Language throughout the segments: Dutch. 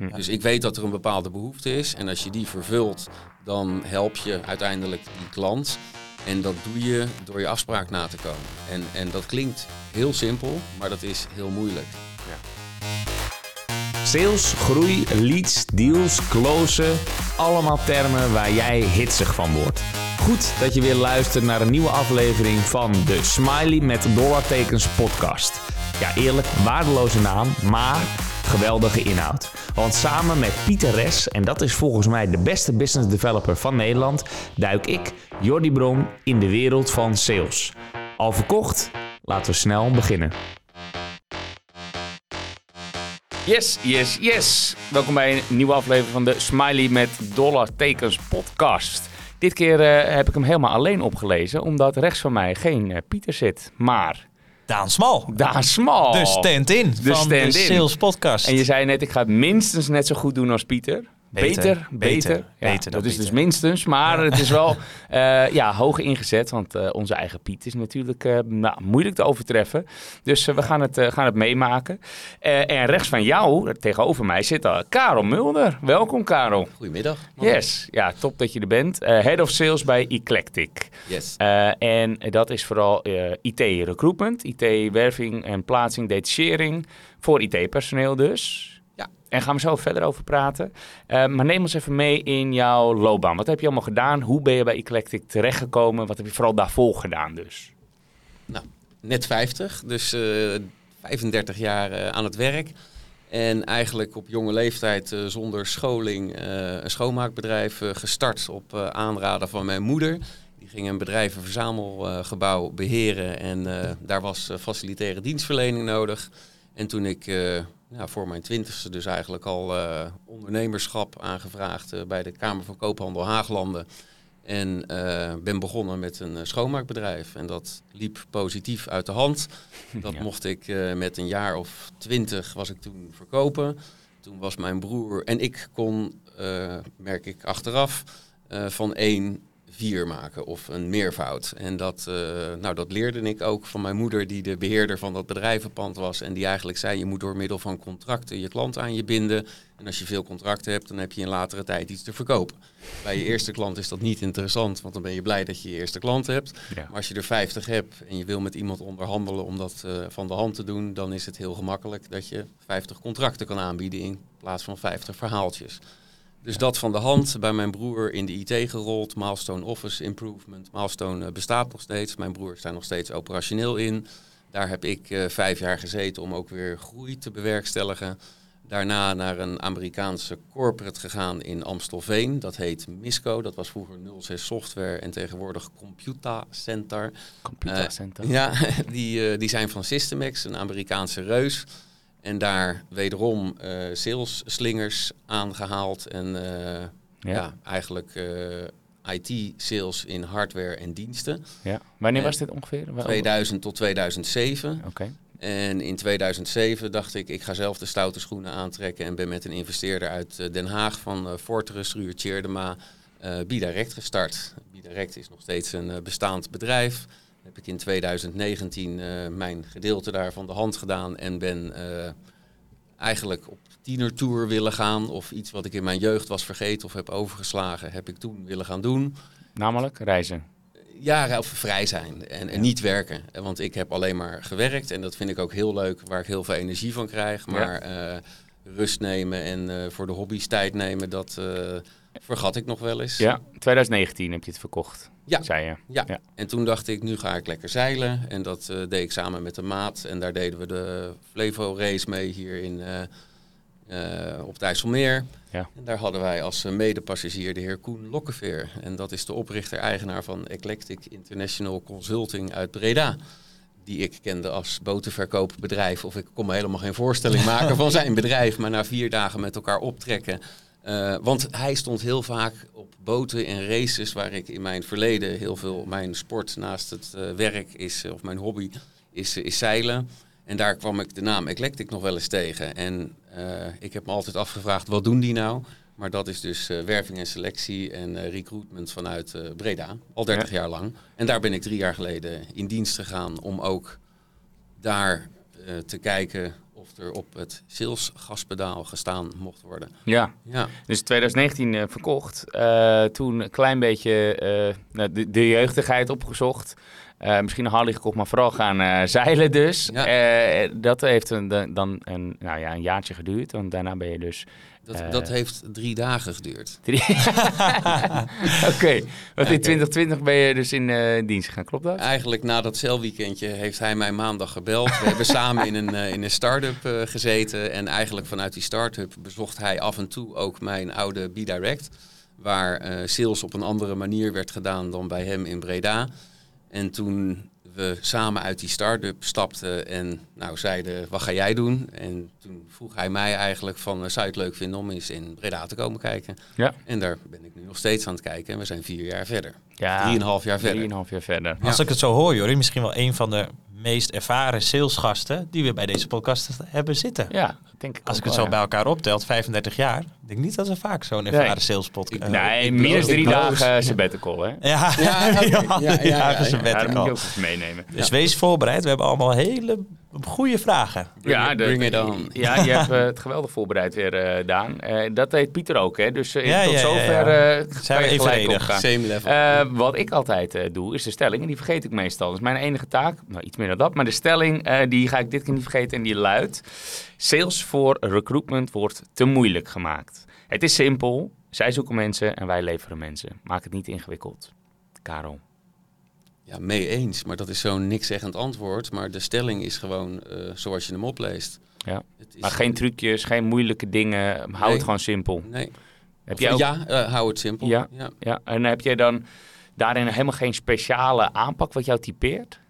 Hm. Dus ik weet dat er een bepaalde behoefte is. En als je die vervult, dan help je uiteindelijk die klant. En dat doe je door je afspraak na te komen. En, en dat klinkt heel simpel, maar dat is heel moeilijk. Sales, groei, leads, deals, closen. Allemaal termen waar jij hitsig van wordt. Goed dat je weer luistert naar een nieuwe aflevering van de Smiley met dollartekens podcast. Ja, eerlijk, waardeloze naam, maar geweldige inhoud. Want samen met Pieter Res, en dat is volgens mij de beste business developer van Nederland, duik ik, Jordi Bron, in de wereld van sales. Al verkocht? Laten we snel beginnen. Yes, yes, yes. Welkom bij een nieuwe aflevering van de Smiley met dollartekens podcast. Dit keer eh, heb ik hem helemaal alleen opgelezen, omdat rechts van mij geen eh, Pieter zit, maar Daan Smal. Daan Smal. De stand-in De van de stand-in. Sales Podcast. En je zei net, ik ga het minstens net zo goed doen als Pieter. Beter, Beter, beter. beter, Ja, beter dan dat is dus minstens, maar het is wel eh, ja, hoog ingezet. Want eh, onze eigen Piet is natuurlijk eh, nou, moeilijk te overtreffen. Dus we gaan het, gaan het meemaken. Eh, en rechts van jou, tegenover mij, zit uh, Karel Mulder. Welkom Karel. Goedemiddag. Yes, ja, top dat je er bent. Eh, Head of Sales bij Eclectic. Yes. Eh, en dat is vooral eh, IT-recruitment, IT-werving en plaatsing, detachering. Voor IT-personeel dus. Ja. En gaan we zo verder over praten. Eh, maar neem ons even mee in jouw loopbaan. Wat heb je allemaal gedaan? Hoe ben je bij Eclectic terechtgekomen? Wat heb je vooral daarvoor gedaan dus? Nou, net 50, dus eh, 35 jaar eh, aan het werk. En eigenlijk op jonge leeftijd eh, zonder scholing eh, een schoonmaakbedrijf eh, gestart op eh, aanraden van mijn moeder. Die ging een bedrijvenverzamelgebouw beheren en eh, daar was eh, facilitaire dienstverlening nodig. En toen ik voor mijn twintigste dus eigenlijk al eh, ondernemerschap aangevraagd eh, bij de Kamer van Koophandel Haaglanden. En eh, ben begonnen met een schoonmaakbedrijf. En dat liep positief uit de hand. Dat Ja. mocht ik met een jaar of twintig was ik toen verkopen. Toen was mijn broer en ik kon, merk ik achteraf, van één vier maken of een meervoud. En dat, eh, nou, dat leerde ik ook van mijn moeder, die de beheerder van dat bedrijvenpand was. En die eigenlijk zei, je moet door middel van contracten je klant aan je binden. En als je veel contracten hebt, dan heb je in latere tijd iets te verkopen. Bij je eerste klant is dat niet interessant, want dan ben je blij dat je je eerste klant hebt. Ja. Maar als je er 50 hebt en je wil met iemand onderhandelen om dat eh, van de hand te doen, dan is het heel gemakkelijk dat je 50 contracten kan aanbieden in plaats van 50 verhaaltjes. Dus dat van de hand, bij mijn broer in de IT gerold, Milestone Office Improvement. Milestone eh, bestaat nog steeds, mijn broer is daar nog steeds operationeel in. Daar heb ik eh, vijf jaar gezeten om ook weer groei te bewerkstelligen. Daarna naar een Amerikaanse corporate gegaan in Amstelveen. Dat heet Misco. Dat was vroeger 06 Software en tegenwoordig Computa Center. Computercenter. Eh, ja, die, die zijn van Systemex, een Amerikaanse reus. En daar wederom eh salesslingers aangehaald. En eh, Ja. ja. eigenlijk IT-sales in hardware en diensten. Ja. Wanneer Eh, was dit ongeveer? Wel- 2000 tot 2007. Oké. En in 2007 dacht ik, ik ga zelf de stoute schoenen aantrekken. En ben met een investeerder uit eh, Den Haag van eh, Fortress, Ruur Tjeerdema, eh Bidirect gestart. Bidirect is nog steeds een eh, bestaand bedrijf. Heb ik in 2019 eh, mijn gedeelte daar van de hand gedaan. En ben eh, eigenlijk op tienertour willen gaan. Of iets wat ik in mijn jeugd was vergeten of heb overgeslagen, heb ik toen willen gaan doen. Namelijk reizen. Ja, of vrij zijn en, en niet werken. Want ik heb alleen maar gewerkt en dat vind ik ook heel leuk, waar ik heel veel energie van krijg. Maar eh, rust nemen en voor de hobby's tijd nemen, dat vergat ik nog wel eens. Ja, 2019 heb je het verkocht, Ja. zei je. Ja. Ja. en toen dacht ik, nu ga ik lekker zeilen. En dat eh, deed ik samen met een maat. En daar deden we de Flevo Race mee hier in, eh, eh, op het IJsselmeer. Ja. En daar hadden wij als medepassagier de heer Koen Lokkeveer. En dat is de oprichter-eigenaar van Eclectic International Consulting uit Breda. Die ik kende als botenverkoopbedrijf. Of ik kon me helemaal geen voorstelling maken van zijn bedrijf. Maar na vier dagen met elkaar optrekken. Eh, want hij stond heel vaak op boten en races waar ik in mijn verleden heel veel mijn sport naast het eh, werk is, eh, of mijn hobby, is, is zeilen. En daar kwam ik de naam Eclectic nog wel eens tegen. En ik heb me altijd afgevraagd, wat doen die nou? Maar dat is dus werving en selectie en recruitment vanuit Breda. Al 30 jaar lang. En daar ben ik drie jaar geleden in dienst gegaan om ook daar te kijken er op het salesgaspedaal gestaan mocht worden. Ja, Ja, dus 2019 eh, verkocht. Eh, toen een klein beetje eh, nou, de, de jeugdigheid opgezocht. Misschien een Harley gekocht, maar vooral gaan zeilen dus. Ja. Dat heeft een, dan een, nou ja, een jaartje geduurd. Want daarna ben je dus... dat, Eh. dat heeft drie dagen geduurd. drie- Oké, want in 2020 ben je dus in eh, dienst gegaan, klopt dat? Eigenlijk na dat zeilweekendje heeft hij mij maandag gebeld. We hebben samen in een, eh, in een start-up gezeten. En eigenlijk vanuit die start-up bezocht hij af en toe ook mijn oude B-Direct. Waar sales op een andere manier werd gedaan dan bij hem in Breda. En toen we samen uit die start-up stapten en nou zeiden, wat ga jij doen? En toen vroeg hij mij eigenlijk van, eh, zou je het leuk vinden om eens in Breda te komen kijken? Ja. En daar ben ik nu nog steeds aan het kijken en we zijn vier jaar verder. Ja, Drieënhalf jaar verder. Drieënhalf jaar verder. Ja. Als ik het zo hoor, Jorrie, misschien wel een van de meest ervaren salesgasten die we bij deze podcast hebben zitten. Ja, dat denk ik Als ik het wel, zo ja. bij elkaar optelt, 35 jaar, ik denk niet dat we vaak zo'n ervaren Nee. salespodcast Nee, ik meer dan drie dagen sabbatical, hè? Ja, Ja. Ja, ja, ja, drie ja, dagen ja. sabbatical. Ja, dat moet je ook even meenemen. Dus wees voorbereid, we hebben allemaal hele goede vragen. Bring ja, bring it on. Ja, je hebt eh, het geweldig voorbereid weer, eh, Daan. Eh, dat deed Pieter ook, hè? Dus Ja, tot ja, zover ja. eh, Zijn we evenredig. Same level. Eh, wat ik altijd eh, doe, is de stelling. En die vergeet ik meestal. Dat is mijn enige taak. Nou, iets meer dan dat. Maar de stelling, eh, die ga ik dit keer niet vergeten. En die luidt... Sales voor recruitment wordt te moeilijk gemaakt. Het is simpel. Zij zoeken mensen en wij leveren mensen. Maak het niet ingewikkeld. Karel. Ja, mee eens. Maar dat is zo'n nikszeggend antwoord. Maar de stelling is gewoon eh, zoals je hem opleest. Ja. Het is, Maar geen trucjes, geen moeilijke dingen. Hou Nee. het gewoon simpel. Nee. Heb jij ook... Ja, eh, hou het simpel. Ja. ja. Ja, en heb jij dan daarin helemaal geen speciale aanpak wat jou typeert?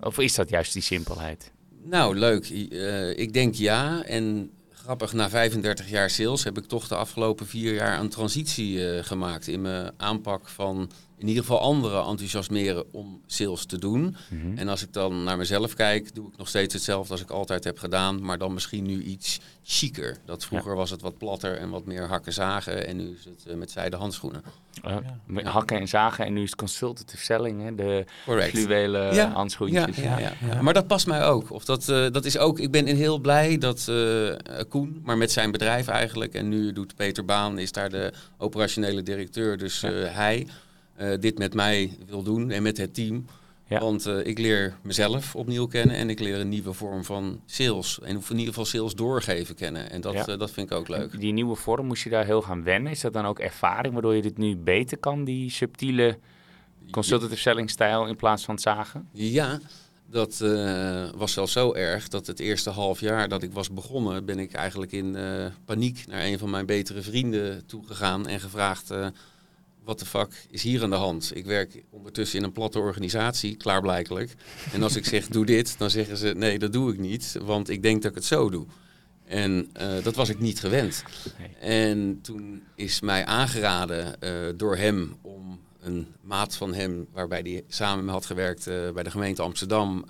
Of is dat juist die simpelheid? Nou, leuk. Eh, ik denk ja. En grappig, na 35 jaar sales heb ik toch de afgelopen vier jaar een transitie gemaakt in mijn aanpak van in ieder geval anderen enthousiasmeren om sales te doen. Mhm. En als ik dan naar mezelf kijk, doe ik nog steeds hetzelfde als ik altijd heb gedaan, maar dan misschien nu iets chiquer. Dat vroeger was het wat platter en wat meer hakken zagen en nu is het eh, met zijde handschoenen. Uh, met Hakken en zagen en nu is het consultative selling, hè? de Correct. fluwelen Ja, handschoentjes. Ja, ja, ja, ja. Maar dat past mij ook. Of dat, eh, dat is ook. Ik ben heel blij dat eh, Koen, maar met zijn bedrijf eigenlijk. En nu doet Peter Baan, is daar de operationele directeur. Dus eh, hij dit met mij wil doen en met het team. Ja. Want eh, ik leer mezelf opnieuw kennen en ik leer een nieuwe vorm van sales. En of in ieder geval sales doorgeven kennen. En dat, Ja. eh, dat vind ik ook leuk. Die nieuwe vorm, moest je daar heel gaan wennen? Is dat dan ook ervaring waardoor je dit nu beter kan, die subtiele consultative selling stijl in plaats van het zagen? Ja, dat eh, was zelfs zo erg dat het eerste half jaar dat ik was begonnen, ben ik eigenlijk in eh, paniek naar een van mijn betere vrienden toegegaan en gevraagd. Wat de fuck is hier aan de hand? Ik werk ondertussen in een platte organisatie, klaarblijkelijk. En als ik zeg doe dit, dan zeggen ze nee, dat doe ik niet, want ik denk dat ik het zo doe. En eh, dat was ik niet gewend. Nee. En toen is mij aangeraden eh, door hem om een maat van hem, waarbij hij samen had gewerkt eh, bij de gemeente Amsterdam,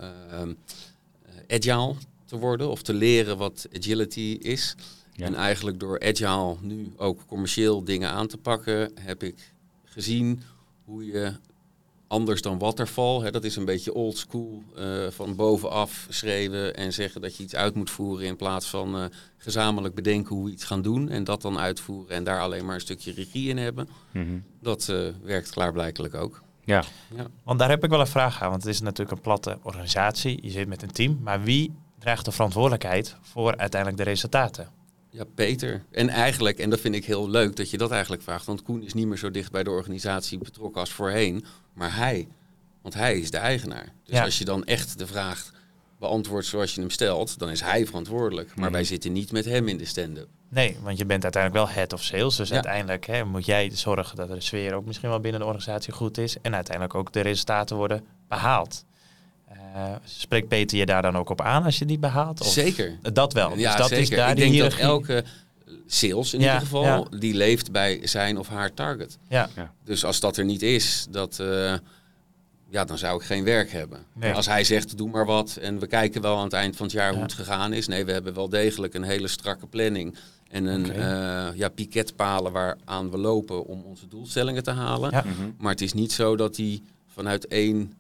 agile te worden of te leren wat agility is. Ja. En eigenlijk door agile nu ook commercieel dingen aan te pakken, heb ik gezien hoe je anders dan waterval, hè, dat is een beetje old school, eh, van bovenaf schreeuwen en zeggen dat je iets uit moet voeren in plaats van eh, gezamenlijk bedenken hoe we iets gaan doen en dat dan uitvoeren en daar alleen maar een stukje regie in hebben. Mhm. Dat eh, werkt klaarblijkelijk ook. Ja. Ja. Want daar heb ik wel een vraag aan, want het is natuurlijk een platte organisatie. Je zit met een team, maar wie draagt de verantwoordelijkheid voor uiteindelijk de resultaten? Ja, Peter. En eigenlijk, en dat vind ik heel leuk dat je dat eigenlijk vraagt, want Koen is niet meer zo dicht bij de organisatie betrokken als voorheen, maar hij. Want hij is de eigenaar. Dus Ja. als je dan echt de vraag beantwoordt zoals je hem stelt, dan is hij verantwoordelijk. Maar Mhm. wij zitten niet met hem in de stand-up. Nee, want je bent uiteindelijk wel head of sales. Dus Ja. uiteindelijk hè, moet jij zorgen dat de sfeer ook misschien wel binnen de organisatie goed is. En uiteindelijk ook de resultaten worden behaald. Eh, spreekt Peter je daar dan ook op aan als je die behaalt? Of? Zeker. Dat wel. Ja, dus dat zeker. is daar ik die denk dat elke sales in Ja, ieder geval, ja. die leeft bij zijn of haar target. Ja, Dus als dat er niet is, dat, eh, ja, dan zou ik geen werk hebben. Nee. Als hij zegt, doe maar wat en we kijken wel aan het eind van het jaar hoe het gegaan is. Nee, we hebben wel degelijk een hele strakke planning. En een Oké. eh, ja, piketpalen waaraan we lopen om onze doelstellingen te halen. Ja. Mhm. Maar het is niet zo dat hij vanuit één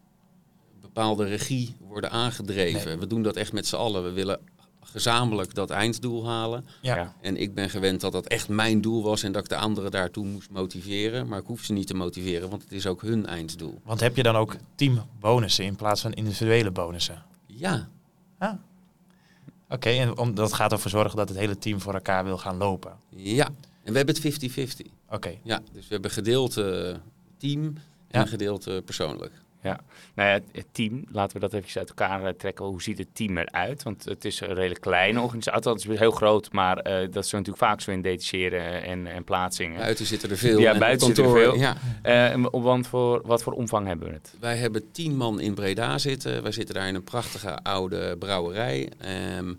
bepaalde regie worden aangedreven. We doen dat echt met z'n allen. We willen gezamenlijk dat einddoel halen. Ja. En ik ben gewend dat dat echt mijn doel was en dat ik de anderen daartoe moest motiveren. Maar ik hoef ze niet te motiveren, want het is ook hun einddoel. Want heb je dan ook teambonussen in plaats van individuele bonussen? Ja, Ah. Oké, en om, dat gaat ervoor zorgen dat het hele team voor elkaar wil gaan lopen. ja. En we hebben het 50-50. Oké, Ja, dus we hebben gedeelte team en Ja. gedeelte persoonlijk. Ja, nou ja, het, team, laten we dat even uit elkaar eh, trekken. Hoe ziet het team eruit? Want het is een redelijk kleine organisatie. Althans, is heel groot, maar eh, dat is natuurlijk vaak zo in detacheren en, en plaatsingen. Buiten zitten er veel. Ja, en buiten op zit er veel. Ja, en want voor, wat voor omvang hebben we het? wij hebben tien man in Breda zitten. Wij zitten daar in een prachtige oude brouwerij. Ehm,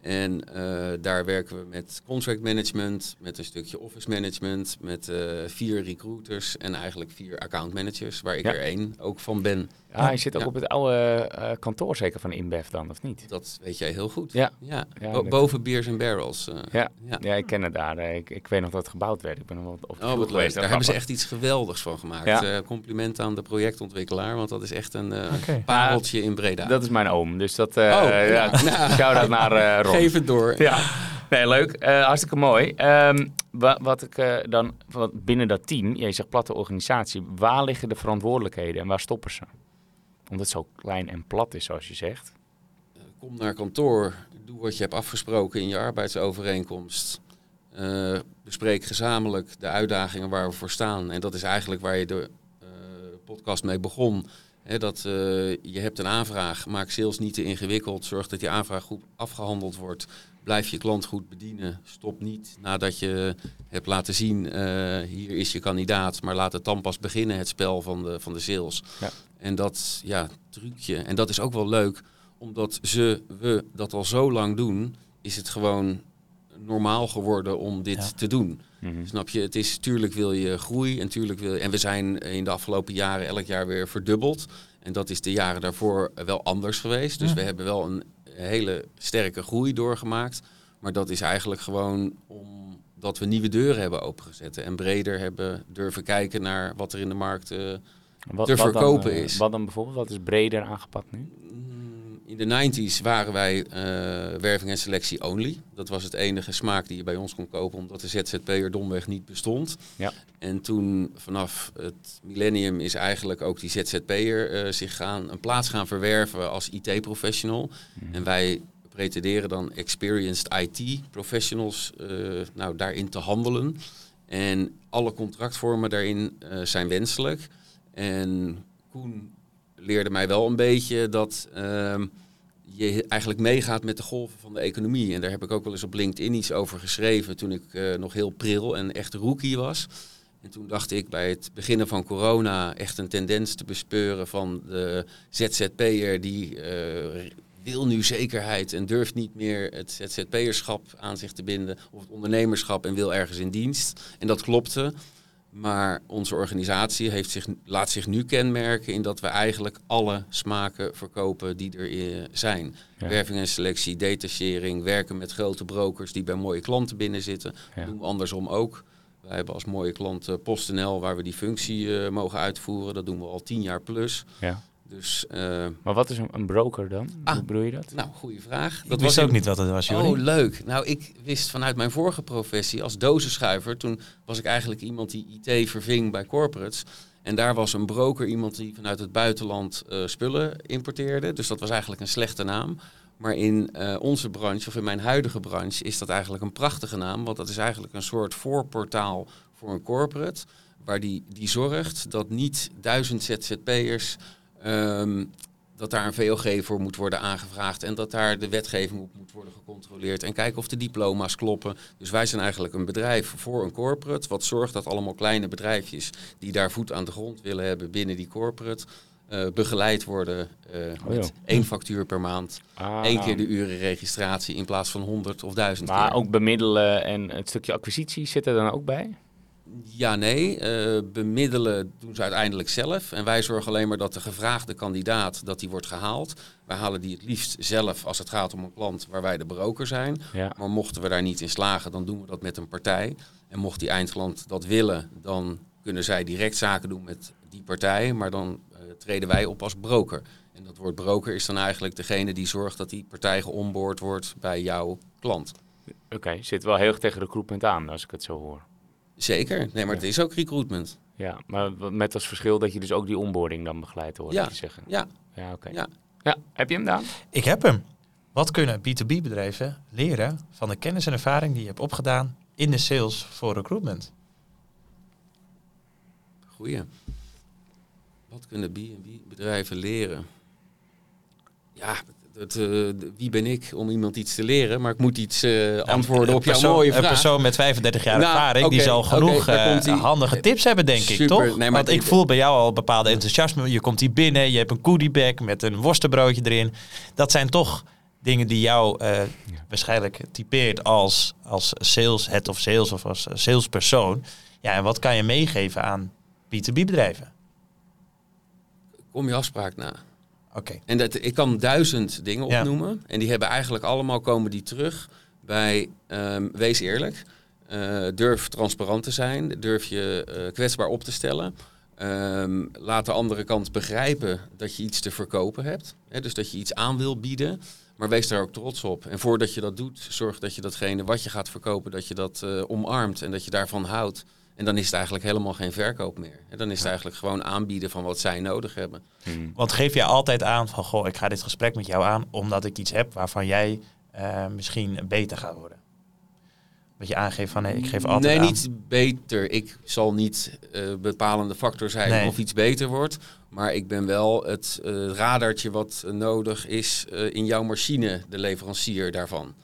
en eh, daar werken we met contract management, met een stukje office management, met eh, vier recruiters en eigenlijk vier account managers, waar ik Ja. er één ook van ben. Ah, je zit ook Ja. op het oude eh, kantoor zeker van InBev dan, of niet? Dat weet jij heel goed. Ja. ja. Ja, Bo- dat- boven Beers and Barrels. eh. Ja. ja. Ja, ik ken het daar. Eh, Ik, ik weet nog dat het gebouwd werd. Ik ben nog wel op de Oh, wat leuk. Daar hebben ze echt iets geweldigs van gemaakt. Ja. Eh, compliment aan de projectontwikkelaar, want dat is echt een eh, Oké. pareltje in Breda. Dat is mijn oom, dus dat... eh Oh, ja, nou. Shout-out naar eh Ron. Geef het door. Ja, nee, leuk. Eh, hartstikke mooi. Ehm, wa- wat ik eh, dan wat binnen dat team, jij zegt platte organisatie, waar liggen de verantwoordelijkheden en waar stoppen ze? Omdat het zo klein en plat is, zoals je zegt. Kom naar kantoor, doe wat je hebt afgesproken in je arbeidsovereenkomst. Eh, bespreek gezamenlijk de uitdagingen waar we voor staan. En dat is eigenlijk waar je de eh, podcast mee begon. Dat eh, je hebt een aanvraag, maak sales niet te ingewikkeld. Zorg dat je aanvraag goed afgehandeld wordt. Blijf je klant goed bedienen. Stop niet nadat je hebt laten zien, hier is je kandidaat. Maar laat het dan pas beginnen, het spel van de, van de sales. Ja. En dat ja, trucje. En dat is ook wel leuk, omdat ze, we dat al zo lang doen, is het gewoon normaal geworden om dit Ja. te doen. Mhm. Snap je? Het is tuurlijk wil je groei en tuurlijk wil je, en we zijn in de afgelopen jaren elk jaar weer verdubbeld. En dat is de jaren daarvoor wel anders geweest. Dus Ja. we hebben wel een hele sterke groei doorgemaakt. Maar dat is eigenlijk gewoon omdat we nieuwe deuren hebben opengezet. En breder hebben durven kijken naar wat er in de markt. eh, Wat, te wat dan, verkopen eh, is. Wat dan bijvoorbeeld? Wat is breder aangepakt nu? Mm, In de 90s waren wij eh, werving en selectie only. Dat was het enige smaak die je bij ons kon kopen, omdat de ZZP'er domweg niet bestond. Ja. En toen vanaf het millennium is eigenlijk ook die ZZP'er eh, zich gaan, een plaats gaan verwerven als IT-professional. Mhm. En wij pretenderen dan experienced IT-professionals nou, daarin te handelen. En alle contractvormen daarin zijn wenselijk. En Koen leerde mij wel een beetje dat ehm, je eigenlijk meegaat met de golven van de economie. En daar heb ik ook wel eens op LinkedIn iets over geschreven toen ik eh, nog heel pril en echt rookie was. En toen dacht ik bij het beginnen van corona echt een tendens te bespeuren van de ZZP'er die eh, wil nu zekerheid en durft niet meer het ZZP'erschap aan zich te binden of het ondernemerschap en wil ergens in dienst. En dat klopte. Maar onze organisatie heeft zich, laat zich nu kenmerken in dat we eigenlijk alle smaken verkopen die er eh, zijn. Ja. Werving en selectie, detachering, werken met grote brokers die bij mooie klanten binnen zitten. Ja. doen we andersom ook. Wij hebben als mooie klant eh, PostNL waar we die functie eh, mogen uitvoeren. Dat doen we al tien jaar plus. Ja. Dus, eh, Maar wat is een, een broker dan? Ah. Hoe bedoel je dat? nou, goede vraag. ik wist in- ook niet wat het was, Jordi. Oh, leuk. Nou, ik wist vanuit mijn vorige professie als dozenschuiver, toen was ik eigenlijk iemand die IT verving bij corporates. En daar was een broker iemand die vanuit het buitenland eh, spullen importeerde. Dus dat was eigenlijk een slechte naam. Maar in eh, onze branche, of in mijn huidige branche, is dat eigenlijk een prachtige naam. Want dat is eigenlijk een soort voorportaal voor een corporate. Waar die, die zorgt dat niet duizend ZZP'ers ehm, dat daar een VOG voor moet worden aangevraagd en dat daar de wetgeving op moet worden gecontroleerd en kijken of de diploma's kloppen. Dus wij zijn eigenlijk een bedrijf voor een corporate, wat zorgt dat allemaal kleine bedrijfjes die daar voet aan de grond willen hebben binnen die corporate, eh, begeleid worden eh, Oh, met één factuur per maand, Ah. één keer de urenregistratie in plaats van 100 of 1000 Maar keer. ook bemiddelen en het stukje acquisitie zit er dan ook bij? Ja, nee. eh, bemiddelen doen ze uiteindelijk zelf. En wij zorgen alleen maar dat de gevraagde kandidaat dat die wordt gehaald. Wij halen die het liefst zelf als het gaat om een klant waar wij de broker zijn. Ja. Maar mochten we daar niet in slagen, dan doen we dat met een partij. En mocht die eindklant dat willen, dan kunnen zij direct zaken doen met die partij. Maar dan eh, treden wij op als broker. En dat woord broker is dan eigenlijk degene die zorgt dat die partij geonboard wordt bij jouw klant. Oké, zit wel heel erg tegen recruitment aan, als ik het zo hoor. Zeker, nee, maar het is ook recruitment. Ja, maar met als verschil dat je dus ook die onboarding dan begeleidt, hoor Ja. je zeggen. Ja, Ja, oké. Ja. Ja, heb je hem dan? Ik heb hem. Wat kunnen B2B-bedrijven leren van de kennis en ervaring die je hebt opgedaan in de sales voor recruitment? goeie. Wat kunnen B&B bedrijven leren? Ja, het, eh, wie ben ik om iemand iets te leren? Maar ik moet iets eh, antwoorden Een op jouw persoon- mooie Een vraag. persoon met 35 jaar Nou, ervaring, die zal genoeg eh, handige tips hebben, denk ik, toch? Nee, Want ik voel bij jou al bepaalde enthousiasme. Je komt hier binnen, je hebt een goodiebag met een worstenbroodje erin. Dat zijn toch dingen die jou eh, waarschijnlijk typeert als, als sales, head of sales of als salespersoon. Ja, en wat kan je meegeven aan B2B-bedrijven? Kom je afspraak na. Oké. En dat, ik kan duizend dingen Ja. opnoemen. En die hebben eigenlijk allemaal komen die terug bij ehm, wees eerlijk. Eh, durf transparant te zijn. Durf je eh, kwetsbaar op te stellen. Ehm, laat de andere kant begrijpen dat je iets te verkopen hebt. Hè, dus dat je iets aan wil bieden. Maar wees daar ook trots op. En voordat je dat doet, zorg dat je datgene wat je gaat verkopen, dat je dat eh, omarmt en dat je daarvan houdt. En dan is het eigenlijk helemaal geen verkoop meer. En dan is het eigenlijk gewoon aanbieden van wat zij nodig hebben. Hmm. Want geef je altijd aan van, goh, ik ga dit gesprek met jou aan omdat ik iets heb waarvan jij eh, misschien beter gaat worden. Dat je aangeeft van, nee, ik geef altijd nee, aan. niet beter. Ik zal niet eh bepalende factor zijn Nee. of iets beter wordt. Maar ik ben wel het eh, radartje wat nodig is eh, in jouw machine, de leverancier daarvan.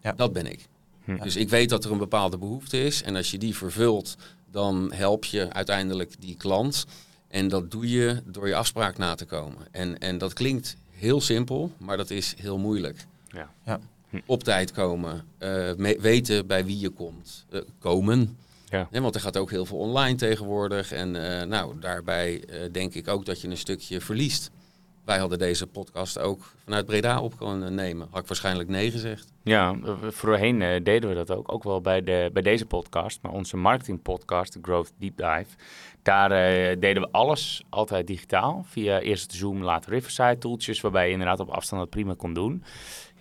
Ja. Dat ben ik. Hm. Dus ik weet dat er een bepaalde behoefte is. En als je die vervult, dan help je uiteindelijk die klant. En dat doe je door je afspraak na te komen. En, en dat klinkt heel simpel, maar dat is heel moeilijk. Ja. Ja. Op tijd komen, eh, me- weten bij wie je komt, eh, komen. Ja. Want er gaat ook heel veel online tegenwoordig. En eh, nou, daarbij eh, denk ik ook dat je een stukje verliest. Wij hadden deze podcast ook vanuit Breda op kunnen nemen. Had ik waarschijnlijk nee gezegd. Ja, voorheen eh, deden we dat ook. Ook wel bij, de, bij deze podcast. Maar onze marketingpodcast, de Growth Deep Dive. Daar eh, deden we alles altijd digitaal. Via eerst Zoom, later Riverside tooltjes. Waarbij je inderdaad op afstand dat prima kon doen.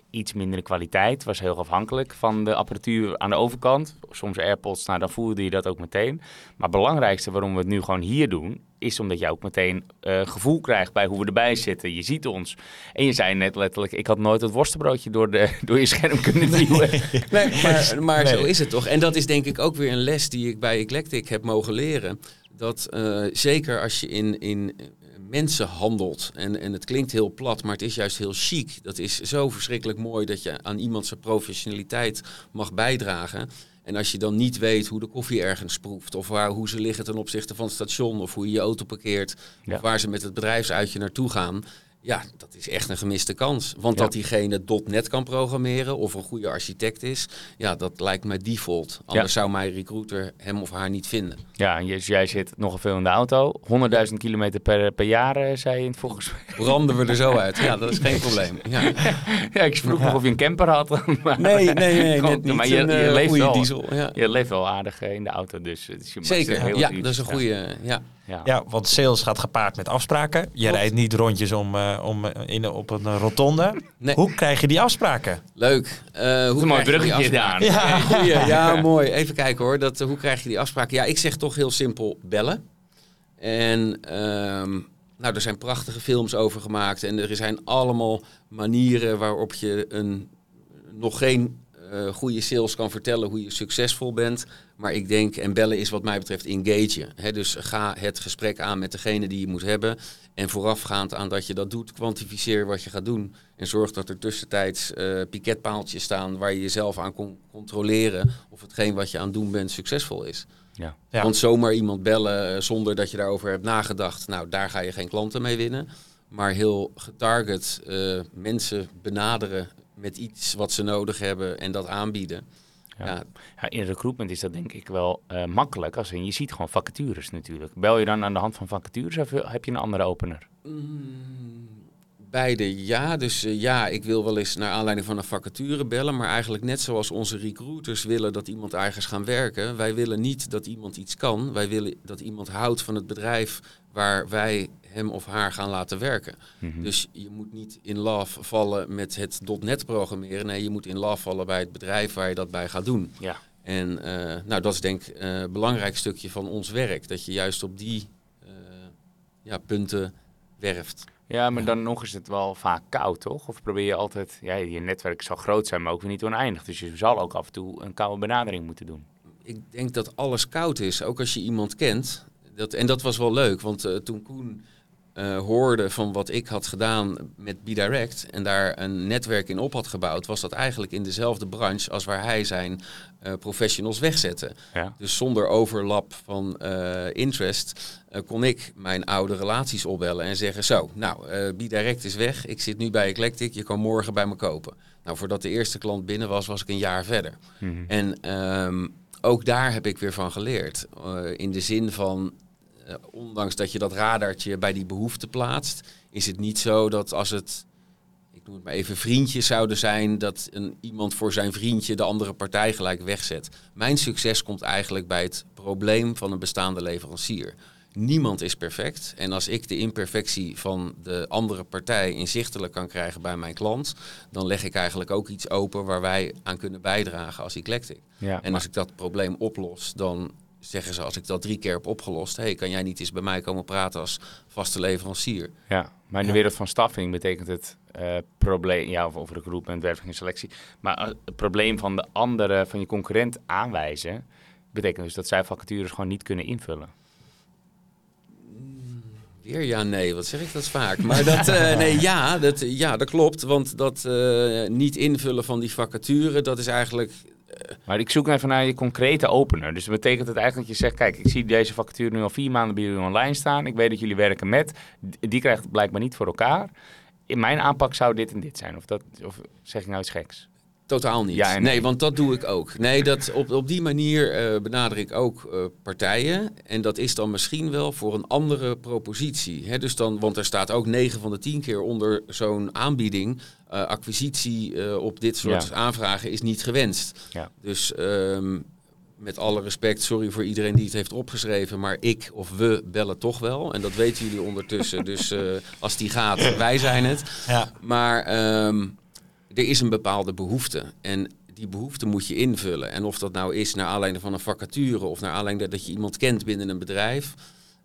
Iets mindere kwaliteit. Was heel afhankelijk van de apparatuur aan de overkant. Soms AirPods, nou dan voelde je dat ook meteen. Maar het belangrijkste waarom we het nu gewoon hier doen... is omdat je ook meteen eh, gevoel krijgt bij hoe we erbij zitten. Je ziet ons. En je zei net letterlijk... ik had nooit het worstenbroodje door, de, door je scherm kunnen duwen. Nee, maar, maar Nee. zo is het toch. En dat is denk ik ook weer een les die ik bij Eclectic heb mogen leren. Dat eh, zeker als je in, in eh, mensen handelt, en, en het klinkt heel plat, maar het is juist heel chic. Dat is zo verschrikkelijk mooi dat je aan iemand zijn professionaliteit mag bijdragen. En als je dan niet weet hoe de koffie ergens proeft, of waar, hoe ze liggen ten opzichte van het station, of hoe je je auto parkeert, Ja. of waar ze met het bedrijfsuitje naartoe gaan. Ja, dat is echt een gemiste kans. Want Ja. dat diegene .NET kan programmeren of een goede architect is, ja, dat lijkt mij default. Anders zou mijn recruiter hem of haar niet vinden. Ja, en je- jij zit nogal veel in de auto. 100.000 kilometer per, per jaar, eh, zei je in het volgesprek. Branden we er zo uit? Ja, dat is geen probleem. Ja. Ja, ik vroeg nog of je een camper had. maar- Nee, nee, nee, Gewoon- net niet. Maar je, een je eh, leeft goede wel. diesel. Ja. Je leeft wel aardig eh, in de auto, dus, dus je er Zeker, heel ja, dat is een goede. Ja. Ja. Ja, want sales gaat gepaard met afspraken. Je rijdt niet rondjes om, om eh, in, op een rotonde. Nee. Hoe krijg je die afspraken? Leuk. Eh, hoe een mooi krijg je die bruggetje daar. Ja. Ja, mooi. Even kijken hoor. Dat, eh, hoe krijg je die afspraken? Ja, ik zeg toch heel simpel bellen. En ehm, nou, er zijn prachtige films over gemaakt. En er zijn allemaal manieren waarop je een, nog geen eh, goede sales kan vertellen hoe je succesvol bent. Maar ik denk, en bellen is wat mij betreft engage. Hè? Dus ga het gesprek aan met degene die je moet hebben. En voorafgaand aan dat je dat doet, kwantificeer wat je gaat doen. En zorg dat er tussentijds eh piketpaaltjes staan waar je jezelf aan kon controleren of hetgeen wat je aan het doen bent succesvol is. Ja. Ja. Want zomaar iemand bellen eh, zonder dat je daarover hebt nagedacht, nou daar ga je geen klanten mee winnen. Maar heel getarget eh, mensen benaderen met iets wat ze nodig hebben en dat aanbieden. Ja. Ja. Ja, in recruitment is dat denk ik wel eh, makkelijk. Als in, je ziet gewoon vacatures natuurlijk. Bel je dan aan de hand van vacatures of heb je een andere opener? Mm, Beide ja. Dus eh, ja, ik wil wel eens naar aanleiding van een vacature bellen. Maar eigenlijk net zoals onze recruiters willen dat iemand ergens gaan werken. Wij willen niet dat iemand iets kan. Wij willen dat iemand houdt van het bedrijf waar wij hem of haar gaan laten werken. Dus je moet niet in love vallen met het .NET programmeren. Nee, je moet in love vallen bij het bedrijf waar je dat bij gaat doen. Ja. En eh, nou, dat is denk ik eh, een belangrijk stukje van ons werk. Dat je juist op die eh, ja, punten werft. Ja, maar dan nog is het wel vaak koud, toch? Of probeer je altijd... Ja, je netwerk zal groot zijn, maar ook weer niet oneindig. Dus je zal ook af en toe een koude benadering moeten doen. Ik denk dat alles koud is, ook als je iemand kent. Dat, en dat was wel leuk, want toen Koen eh, hoorde van wat ik had gedaan met BDirect en daar een netwerk in op had gebouwd, was dat eigenlijk in dezelfde branche als waar hij zijn eh, professionals wegzette. Ja. Dus zonder overlap van eh, interest kon ik mijn oude relaties opbellen en zeggen: Zo, nou, BDirect is weg. Ik zit nu bij Eclectic. Je kan morgen bij me kopen. Nou, voordat de eerste klant binnen was, was ik een jaar verder. En ehm, ook daar heb ik weer van geleerd. In de zin van, ondanks dat je dat radartje bij die behoefte plaatst, is het niet zo dat als het, ik noem het maar even, vriendjes zouden zijn, dat een, iemand voor zijn vriendje de andere partij gelijk wegzet. Mijn succes komt eigenlijk bij het probleem van een bestaande leverancier. Niemand is perfect. En als ik de imperfectie van de andere partij inzichtelijk kan krijgen bij mijn klant, dan leg ik eigenlijk ook iets open waar wij aan kunnen bijdragen als Eclectic. Ja, En als ik dat probleem oplos, dan zeggen ze als ik dat drie keer heb opgelost, hey, kan jij niet eens bij mij komen praten als vaste leverancier? Ja, maar in de wereld van staffing betekent het eh, probleem, ja, of, of recruitment, werving en selectie. Maar eh, het probleem van de andere, van je concurrent aanwijzen, betekent dus dat zij vacatures gewoon niet kunnen invullen. Weer ja, nee, wat zeg ik dat vaak? Maar dat, eh, nee, ja, dat, ja, dat klopt. Want dat niet invullen van die vacature, dat is eigenlijk Maar ik zoek even naar je concrete opener. Dus dat betekent het eigenlijk dat je zegt, kijk, ik zie deze vacature nu al vier maanden bij jullie online staan. Ik weet dat jullie werken met. Die krijgt het blijkbaar niet voor elkaar. In mijn aanpak zou dit en dit zijn. Of, dat, of zeg ik nou iets geks? Totaal niet. Ja nee. nee. want dat doe ik ook. Nee, dat, op, op die manier eh, benader ik ook eh, partijen. En dat is dan misschien wel voor een andere propositie. Hè? Dus dan, want er staat ook 9 van de 10 keer onder zo'n aanbieding. eh, acquisitie op dit soort Ja. aanvragen is niet gewenst. Ja. Dus ehm, met alle respect, sorry voor iedereen die het heeft opgeschreven. Maar ik of we bellen toch wel. En dat weten jullie ondertussen. dus als die gaat, wij zijn het. Ja. Maar ehm, er is een bepaalde behoefte. En die behoefte moet je invullen. En of dat nou is naar aanleiding van een vacature of naar aanleiding dat je iemand kent binnen een bedrijf.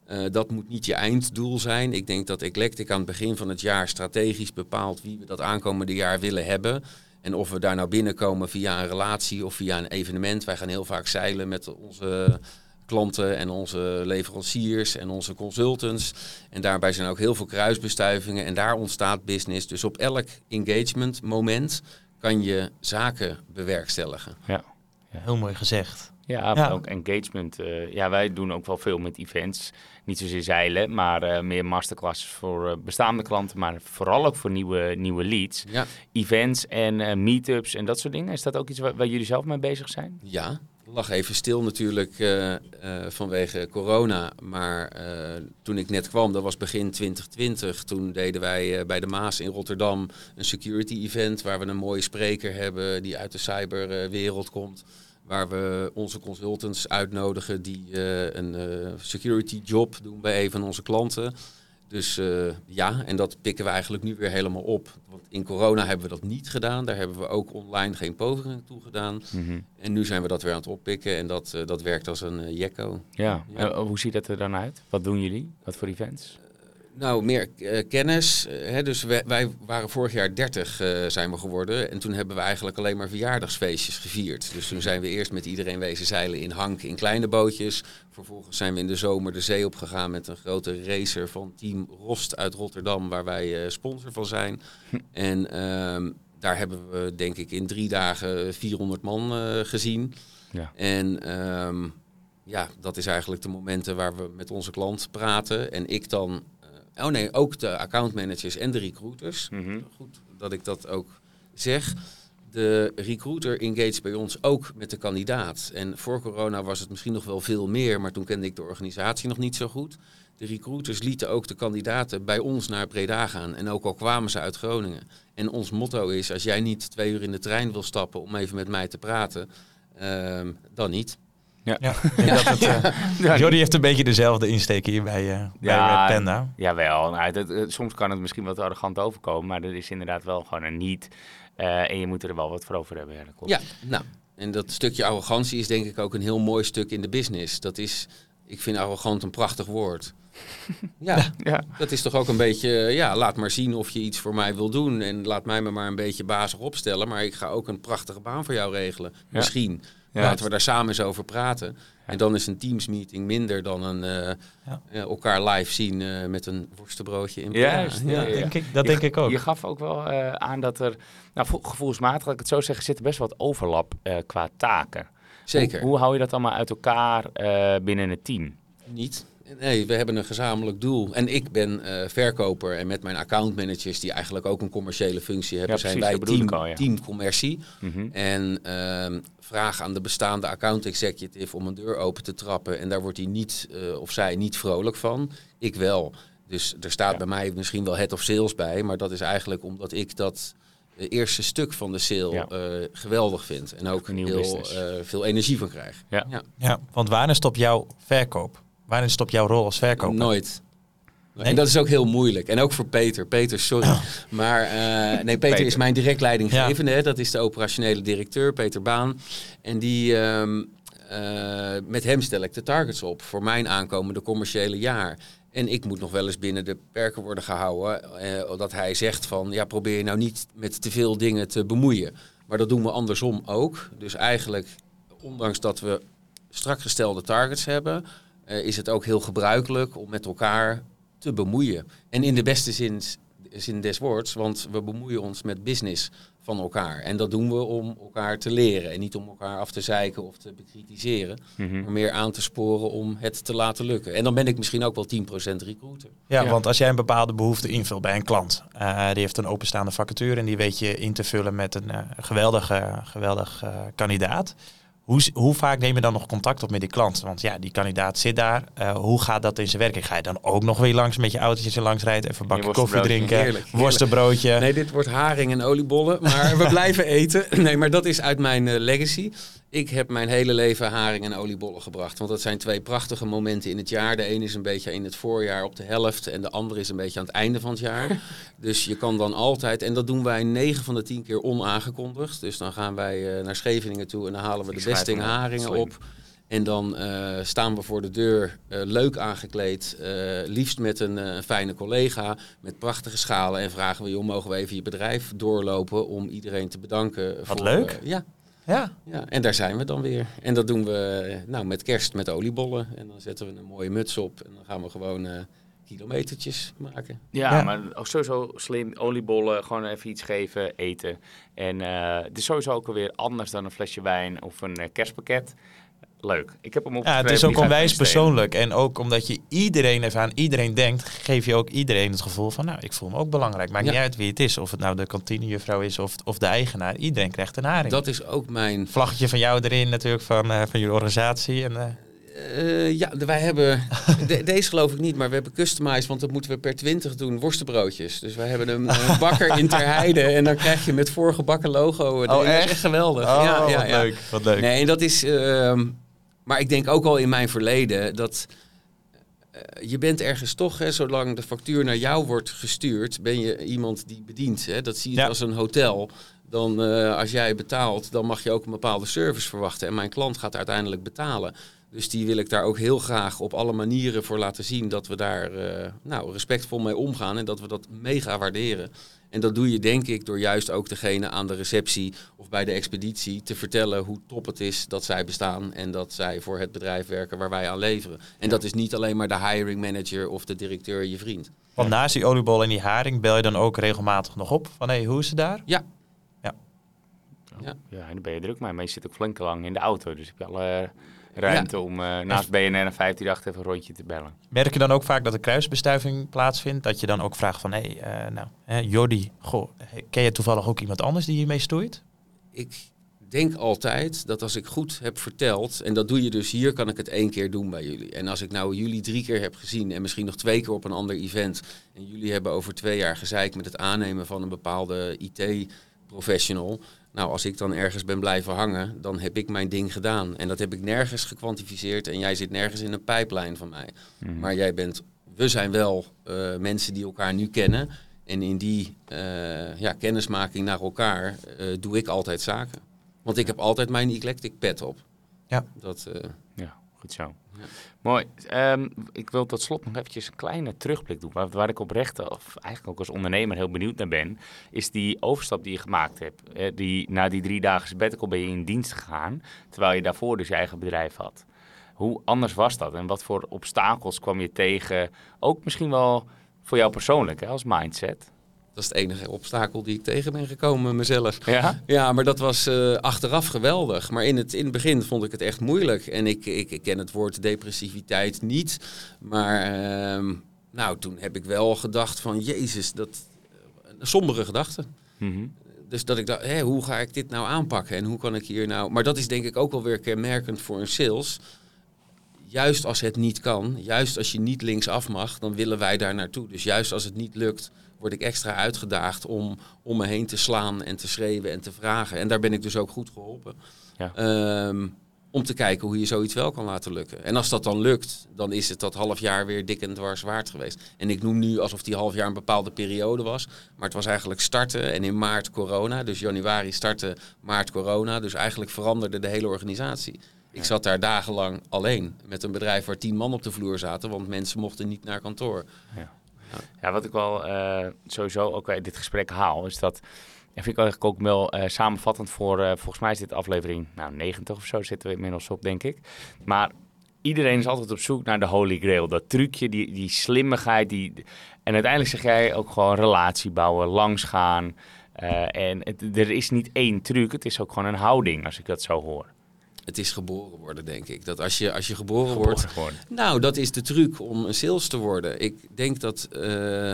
eh, dat moet niet je einddoel zijn. Ik denk dat Eclectic aan het begin van het jaar strategisch bepaalt wie we dat aankomende jaar willen hebben. En of we daar nou binnenkomen via een relatie of via een evenement. Wij gaan heel vaak zeilen met onze klanten en onze leveranciers en onze consultants. En daarbij zijn ook heel veel kruisbestuivingen en daar ontstaat business. Dus op elk engagement moment kan je zaken bewerkstelligen. Ja. Heel mooi gezegd. Ja, Ja. ook engagement. eh, ja, wij doen ook wel veel met events. Niet zozeer zeilen, maar eh, meer masterclasses voor eh, bestaande klanten, maar vooral ook voor nieuwe, nieuwe leads. Ja, Events en eh, meetups en dat soort dingen. Is dat ook iets waar, waar jullie zelf mee bezig zijn? ja. Lag even stil natuurlijk eh, eh, vanwege corona. Maar eh, toen ik net kwam, dat was begin 2020. Toen deden wij bij de Maas in Rotterdam een security event. Waar we een mooie spreker hebben die uit de cyberwereld komt. Waar we onze consultants uitnodigen die een security job doen bij een van onze klanten. Dus eh, ja, en dat pikken we eigenlijk nu weer helemaal op. Want in corona hebben we dat niet gedaan. Daar hebben we ook online geen pogingen toe gedaan. En nu zijn we dat weer aan het oppikken en dat, eh, dat werkt als een uh, jekko. Ja. Ja. Hoe ziet dat er dan uit? Wat doen jullie? Wat voor events? Nou, meer eh, kennis. eh, hè, dus wij, wij waren vorig jaar 30 eh, zijn we geworden. En toen hebben we eigenlijk alleen maar verjaardagsfeestjes gevierd. Dus toen zijn we eerst met iedereen wezen zeilen in Hank in kleine bootjes. Vervolgens zijn we in de zomer de zee opgegaan met een grote racer van Team Rost uit Rotterdam, waar wij sponsor van zijn. En ehm, daar hebben we denk ik in drie dagen 400 man gezien. Ja. En ehm, ja, dat is eigenlijk de momenten waar we met onze klant praten. En ik dan, oh nee, ook de accountmanagers en de recruiters. Mhm. Goed dat ik dat ook zeg. De recruiter engage bij ons ook met de kandidaat. En voor corona was het misschien nog wel veel meer, maar toen kende ik de organisatie nog niet zo goed. De recruiters lieten ook de kandidaten bij ons naar Breda gaan. En ook al kwamen ze uit Groningen. En ons motto is, als jij niet twee uur in de trein wil stappen om even met mij te praten, ehm, dan niet. Ja, ik denk dat het, eh, Jordi heeft een beetje dezelfde insteek hier bij, eh bij Ja, Panda. Jawel, nou, dat, soms kan het misschien wat arrogant overkomen, maar er is inderdaad wel gewoon een niet. eh, en je moet er wel wat voor over hebben. Ja, dat klopt. Ja, nou, en dat stukje arrogantie is denk ik ook een heel mooi stuk in de business. Dat is, ik vind arrogant een prachtig woord. Ja, Ja. dat is toch ook een beetje, ja, laat maar zien of je iets voor mij wil doen. En laat mij me maar een beetje bazig opstellen. Maar ik ga ook een prachtige baan voor jou regelen. Misschien. Ja. Laten we daar samen eens over praten. En dan is een Teams-meeting minder dan een eh, Ja. eh, elkaar live zien eh, met een worstenbroodje in Juist, ja. ja, ja. Denk ik, dat Je- denk ik ook. Je gaf ook wel eh, aan dat er, nou, vo- gevoelsmatig, laat ik het zo zeggen, zit er best wat overlap eh, qua taken. Zeker. Hoe, hoe hou je dat allemaal uit elkaar eh, binnen het team? Niet. Nee, we hebben een gezamenlijk doel. En ik ben eh, verkoper en met mijn accountmanagers, die eigenlijk ook een commerciële functie hebben, Ja, zijn wij team, al, ja. team commercie. Mhm. En ehm, vraag aan de bestaande account executive om een deur open te trappen. En daar wordt hij niet, eh, of zij niet vrolijk van. Ik wel. Dus er staat Ja. bij mij misschien wel head of sales bij. Maar dat is eigenlijk omdat ik dat eh, eerste stuk van de sale Ja. eh, geweldig vind. En ook heel eh, veel energie van krijg. Ja. Ja, want waarin stopt jouw verkoop? Waarin stopt jouw rol als verkoper? Nooit. Nee? En dat is ook heel moeilijk. En ook voor Peter. Peter, sorry. Maar eh, nee, Peter, Peter. is mijn direct leidinggevende. Hè? Dat is de operationele directeur, Peter Baan. En die, ehm, eh, met hem stel ik de targets op voor mijn aankomende commerciële jaar. En ik moet nog wel eens binnen de perken worden gehouden. eh, dat hij zegt van, ja, probeer je nou niet met te veel dingen te bemoeien. Maar dat doen we andersom ook. Dus eigenlijk, ondanks dat we strak gestelde targets hebben, eh, is het ook heel gebruikelijk om met elkaar te bemoeien. En in de beste zin, zin des woords, want we bemoeien ons met business van elkaar. En dat doen we om elkaar te leren en niet om elkaar af te zeiken of te bekritiseren, Mhm. maar meer aan te sporen om het te laten lukken. En dan ben ik misschien ook wel 10% recruiter. Ja, Ja. want als jij een bepaalde behoefte invult bij een klant, eh, die heeft een openstaande vacature en die weet je in te vullen met een eh, geweldige, geweldig kandidaat. Hoe, hoe vaak neem je dan nog contact op met die klant? Want ja, die kandidaat zit daar. Eh, hoe gaat dat in zijn werking? Ga je dan ook nog weer langs met je autootjes er langs rijden, even een bakje koffie drinken, Heerlijk, heerlijk. worstenbroodje? Nee, dit wordt haring en oliebollen, maar we blijven eten. Nee, maar dat is uit mijn eh, legacy. Ik heb mijn hele leven haring en oliebollen gebracht. Want dat zijn twee prachtige momenten in het jaar. De ene is een beetje in het voorjaar op de helft en de andere is een beetje aan het einde van het jaar. Dus je kan dan altijd, en dat doen wij 9 van de 10 keer onaangekondigd. Dus dan gaan wij eh, naar Scheveningen toe en dan halen we Ik de beste haringen op. En dan eh, staan we voor de deur, eh, leuk aangekleed, liefst met een fijne collega, met prachtige schalen. En vragen we, joh, mogen we even je bedrijf doorlopen om iedereen te bedanken. voor, leuk. ja, Ja, ja, en daar zijn we dan weer. En dat doen we nou, met kerst met oliebollen. En dan zetten we een mooie muts op en dan gaan we gewoon eh, kilometertjes maken. Ja, Ja. maar ook sowieso slim. Oliebollen, gewoon even iets geven, eten. En eh, het is sowieso ook alweer anders dan een flesje wijn of een eh, kerstpakket. Leuk. Ik heb hem ja opgeschreven. het is ook onwijs persoonlijk. En ook omdat je iedereen even aan iedereen denkt, geef je ook iedereen het gevoel van, nou, ik voel me ook belangrijk. Maakt Ja. niet uit wie het is. Of het nou de kantinejuffrouw is of, of de eigenaar. Iedereen krijgt een haring. Dat is ook mijn vlaggetje van jou erin natuurlijk, van, eh, van jullie organisatie. En, eh, Eh, ja, wij hebben, de- deze geloof ik niet, maar we hebben customized, want dat moeten we per 20 doen, worstenbroodjes. Dus wij hebben een, een bakker in Terheide en dan krijg je met voorgebakken logo. Oh, erin. Dat is echt? echt geweldig. oh, ja, ja, wat ja. leuk, wat leuk. Nee, en dat is, ehm, maar ik denk ook al in mijn verleden dat eh, je bent ergens toch, hè, zolang de factuur naar jou wordt gestuurd, ben je iemand die bedient. Hè? Dat zie je Ja. als een hotel. Dan, eh, als jij betaalt, dan mag je ook een bepaalde service verwachten. En mijn klant gaat uiteindelijk betalen. Dus die wil ik daar ook heel graag op alle manieren voor laten zien dat we daar eh, nou, respectvol mee omgaan en dat we dat mega waarderen. En dat doe je denk ik door juist ook degene aan de receptie of bij de expeditie te vertellen hoe top het is dat zij bestaan en dat zij voor het bedrijf werken waar wij aan leveren. En dat is niet alleen maar de hiring manager of de directeur je vriend. Want naast die oliebol en die haring bel je dan ook regelmatig nog op van, hé, hey, hoe is het daar? Ja. Ja, en dan ben je druk mee. Maar je zit ook flink lang in de auto. Dus heb je alle ruimte om eh, naast BNN en 538 even een rondje te bellen. Merk je dan ook vaak dat er kruisbestuiving plaatsvindt? Dat je dan ook vraagt van, hé, hey, eh, nou, hè, Jordi, goh, ken je toevallig ook iemand anders die hiermee stoeit? Ik denk altijd dat als ik goed heb verteld, en dat doe je dus hier, kan ik het één keer doen bij jullie. En als ik nou jullie drie keer heb gezien en misschien nog twee keer op een ander event, en jullie hebben over twee jaar gezeik met het aannemen van een bepaalde IT-professional, Nou, als ik dan ergens ben blijven hangen, dan heb ik mijn ding gedaan. En dat heb ik nergens gekwantificeerd en jij zit nergens in een pijplijn van mij. Mhm. Maar jij bent, we zijn wel eh, mensen die elkaar nu kennen. En in die eh, ja, kennismaking naar elkaar eh, doe ik altijd zaken. Want ik heb altijd mijn eclectic pet op. Ja. Dat, eh, Ja, goed zo. Ja. Mooi. Ehm, ik wil tot slot nog eventjes een kleine terugblik doen. Waar, waar ik oprecht, of eigenlijk ook als ondernemer heel benieuwd naar ben, is die overstap die je gemaakt hebt. Die, na die drie dagen sabbatical ben je in dienst gegaan, terwijl je daarvoor dus je eigen bedrijf had. Hoe anders was dat en wat voor obstakels kwam je tegen? Ook misschien wel voor jou persoonlijk, hè, als mindset. Dat is het enige obstakel die ik tegen ben gekomen mezelf. Ja? Ja, maar dat was eh, achteraf geweldig. Maar in het, in het begin vond ik het echt moeilijk. En ik, ik, ik ken het woord depressiviteit niet. Maar ehm, nou, toen heb ik wel gedacht van... Jezus, dat... Een sombere gedachte. Mhm. Dus dat ik dacht, hé, hoe ga ik dit nou aanpakken? En hoe kan ik hier nou... Maar dat is denk ik ook wel weer kenmerkend voor een sales. Juist als het niet kan, juist als je niet linksaf mag, dan willen wij daar naartoe. Dus juist als het niet lukt, word ik extra uitgedaagd om om me heen te slaan en te schreeuwen en te vragen. En daar ben ik dus ook goed geholpen. Ja. Ehm, om te kijken hoe je zoiets wel kan laten lukken. En als dat dan lukt, dan is het dat half jaar weer dik en dwars waard geweest. En ik noem nu alsof die half jaar een bepaalde periode was. Maar het was eigenlijk starten en in maart corona. Dus januari starten, maart corona. Dus eigenlijk veranderde de hele organisatie. Ik zat daar dagenlang alleen met een bedrijf waar tien man op de vloer zaten, want mensen mochten niet naar kantoor. Ja, wat ik wel eh, sowieso ook uit dit gesprek haal, is dat. Ja, vind ik eigenlijk ook wel eh, samenvattend voor. eh, volgens mij is dit aflevering. Nou, 90 of zo zitten we inmiddels op, denk ik. Maar iedereen is altijd op zoek naar de Holy Grail. Dat trucje, die, die slimmigheid. Die, en uiteindelijk zeg jij ook gewoon relatie bouwen, langsgaan. eh en er is niet één truc, het is ook gewoon een houding, als ik dat zo hoor. Het is geboren worden, denk ik. Dat als je, als je geboren, wordt, worden. Nou, dat is de truc om een sales te worden. Ik denk dat eh,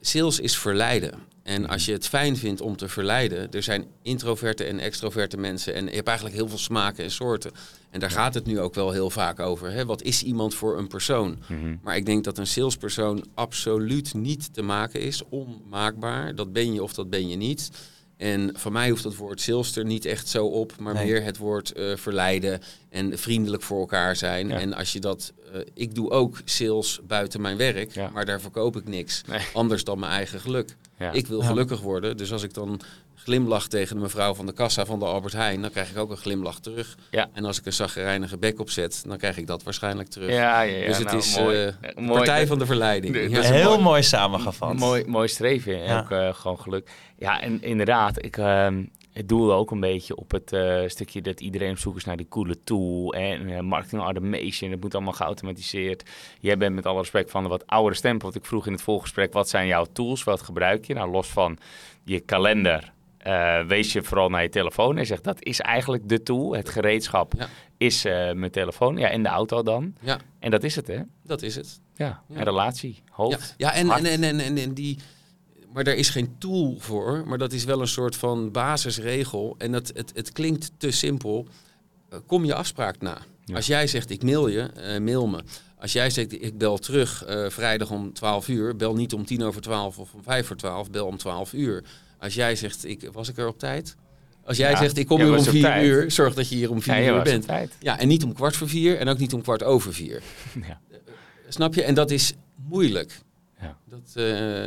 sales is verleiden. En als je het fijn vindt om te verleiden, er zijn introverte en extroverte mensen en je hebt eigenlijk heel veel smaken en soorten. En daar gaat het nu ook wel heel vaak over. Hè? Wat is iemand voor een persoon? Mhm. Maar ik denk dat een salespersoon absoluut niet te maken is, onmaakbaar. Dat ben je of dat ben je niet. En voor mij hoeft het woord sales er niet echt zo op, maar Nee. meer het woord eh, verleiden en vriendelijk voor elkaar zijn. Ja. En als je dat, eh, ik doe ook sales buiten mijn werk, Ja. maar daar verkoop ik niks. Nee. Anders dan mijn eigen geluk. Ja. Ik wil gelukkig worden, dus als ik dan glimlach tegen de mevrouw van de kassa van de Albert Heijn, dan krijg ik ook een glimlach terug. Ja. En als ik een zaggerijnige bek opzet, dan krijg ik dat waarschijnlijk terug. Ja, ja, ja. dus het nou, is mooi. eh, Eh, mooi. partij van de verleiding. Ja. dat is een Heel mooi- mooi samengevat. Mooi, mooi streven en Ja. ook eh, gewoon geluk. Ja, en inderdaad, ik, ehm het doelde ook een beetje op het eh, stukje dat iedereen op zoek is naar die coole tool. En eh, marketing automation, het moet allemaal geautomatiseerd. Jij bent met alle respect van de wat oudere stempel. Want ik vroeg in het voorgesprek, wat zijn jouw tools? Wat gebruik je? Nou, los van je kalender, eh, wees je vooral naar je telefoon. En zegt, dat is eigenlijk de tool. Het gereedschap Ja. is eh, mijn telefoon. Ja, en de auto dan. Ja, En dat is het, hè? dat is het. Ja, Ja. en relatie, Ja, hoofd. ja en, hart. en, en, en, en, en die. Maar daar is geen tool voor, maar dat is wel een soort van basisregel. En dat, het, het klinkt te simpel. Eh, kom je afspraak na. Ja. Als jij zegt ik mail je, mail me. Als jij zegt ik bel terug vrijdag om 12 uur, bel niet om tien over 12 of om vijf voor 12, bel om 12 uur. Als jij zegt ik was ik er op tijd. Als jij Ja, zegt ik kom hier om was op 4 tijd. uur, zorg dat je hier om 4 Ja, je uur bent. Ja, en niet om kwart voor vier en ook niet om kwart over vier. Ja. Snap je? En dat is moeilijk. Ja. Dat, eh,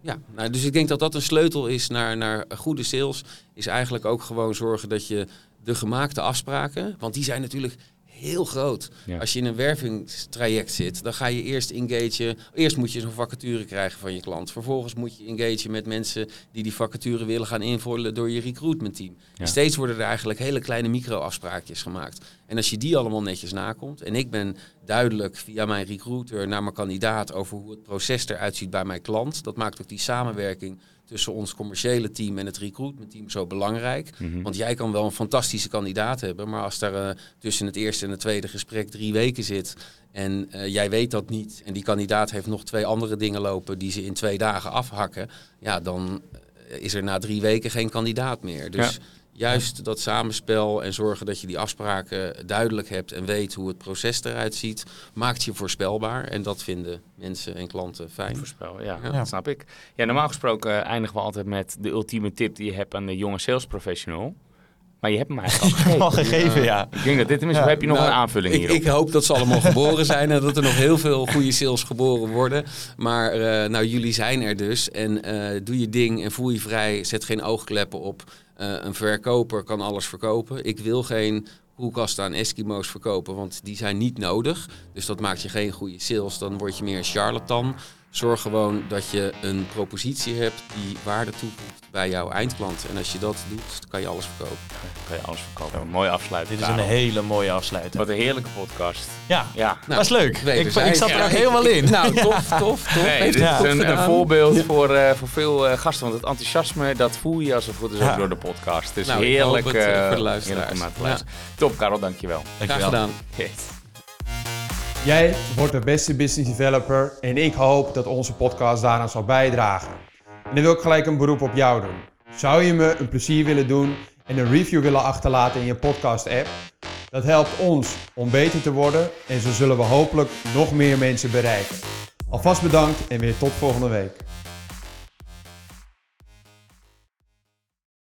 ja. Nou, dus ik denk dat dat een sleutel is naar, naar goede sales. Is eigenlijk ook gewoon zorgen dat je de gemaakte afspraken, want die zijn natuurlijk heel groot. Ja. Als je in een wervingstraject zit, dan ga je eerst engagen. Eerst moet je zo'n vacature krijgen van je klant. Vervolgens moet je engagen met mensen die die vacature willen gaan invullen door je recruitment team. Ja. Steeds worden er eigenlijk hele kleine micro-afspraakjes gemaakt. En als je die allemaal netjes nakomt, en ik ben duidelijk via mijn recruiter naar mijn kandidaat over hoe het proces eruit ziet bij mijn klant, dat maakt ook die samenwerking tussen ons commerciële team en het recruitment team zo belangrijk. Mhm. Want jij kan wel een fantastische kandidaat hebben, maar als daar eh, tussen het eerste en het tweede gesprek drie weken zit en eh, jij weet dat niet en die kandidaat heeft nog twee andere dingen lopen die ze in twee dagen afhakken, ja, dan eh, is er na drie weken geen kandidaat meer. Dus Ja. Juist dat samenspel en zorgen dat je die afspraken duidelijk hebt en weet hoe het proces eruit ziet, maakt je voorspelbaar. En dat vinden mensen en klanten fijn. Voorspel, ja, Ja. dat snap ik. Ja, normaal gesproken eindigen we altijd met de ultieme tip die je hebt aan de jonge sales professional. Maar je hebt hem eigenlijk al gegeven. Al gegeven, ja. Ik denk dat dit tenminste, Ja. of heb je nog Nou, een aanvulling ik, hierop? ik hoop dat ze allemaal geboren zijn en dat er nog heel veel goede sales geboren worden. Maar eh, nou, jullie zijn er dus. En eh, doe je ding en voel je vrij. Zet geen oogkleppen op. Eh, een verkoper kan alles verkopen. Ik wil geen koelkasten aan Eskimo's verkopen, want die zijn niet nodig. Dus dat maakt je geen goede sales. Dan word je meer een charlatan. Zorg gewoon dat je een propositie hebt die waarde toevoegt bij jouw eindklant. En als je dat doet, kan je alles verkopen. kan je alles verkopen. Mooi afsluiten. Dit is een hele mooie afsluiting. Wat een heerlijke podcast. Ja, Ja. dat is leuk. Ik, wederzijds. ik zat er Ja, ook helemaal in. Nou, tof, tof, tof. Nee, Heeft dit het is een, een voorbeeld voor, eh, voor veel eh, gasten. Want het enthousiasme, dat voel je als het goed is ook Ja. door de podcast. Dus Nou, ik heerlijk, hoop het, eh, eh, voor de luisteraars. heerlijk om naar te Ja. luisteren. Top, Karel, dankjewel. Graag gedaan. Yes. Jij wordt de beste business developer en ik hoop dat onze podcast daaraan zal bijdragen. En dan wil ik gelijk een beroep op jou doen. Zou je me een plezier willen doen en een review willen achterlaten in je podcast app? Dat helpt ons om beter te worden en zo zullen we hopelijk nog meer mensen bereiken. Alvast bedankt en weer tot volgende week.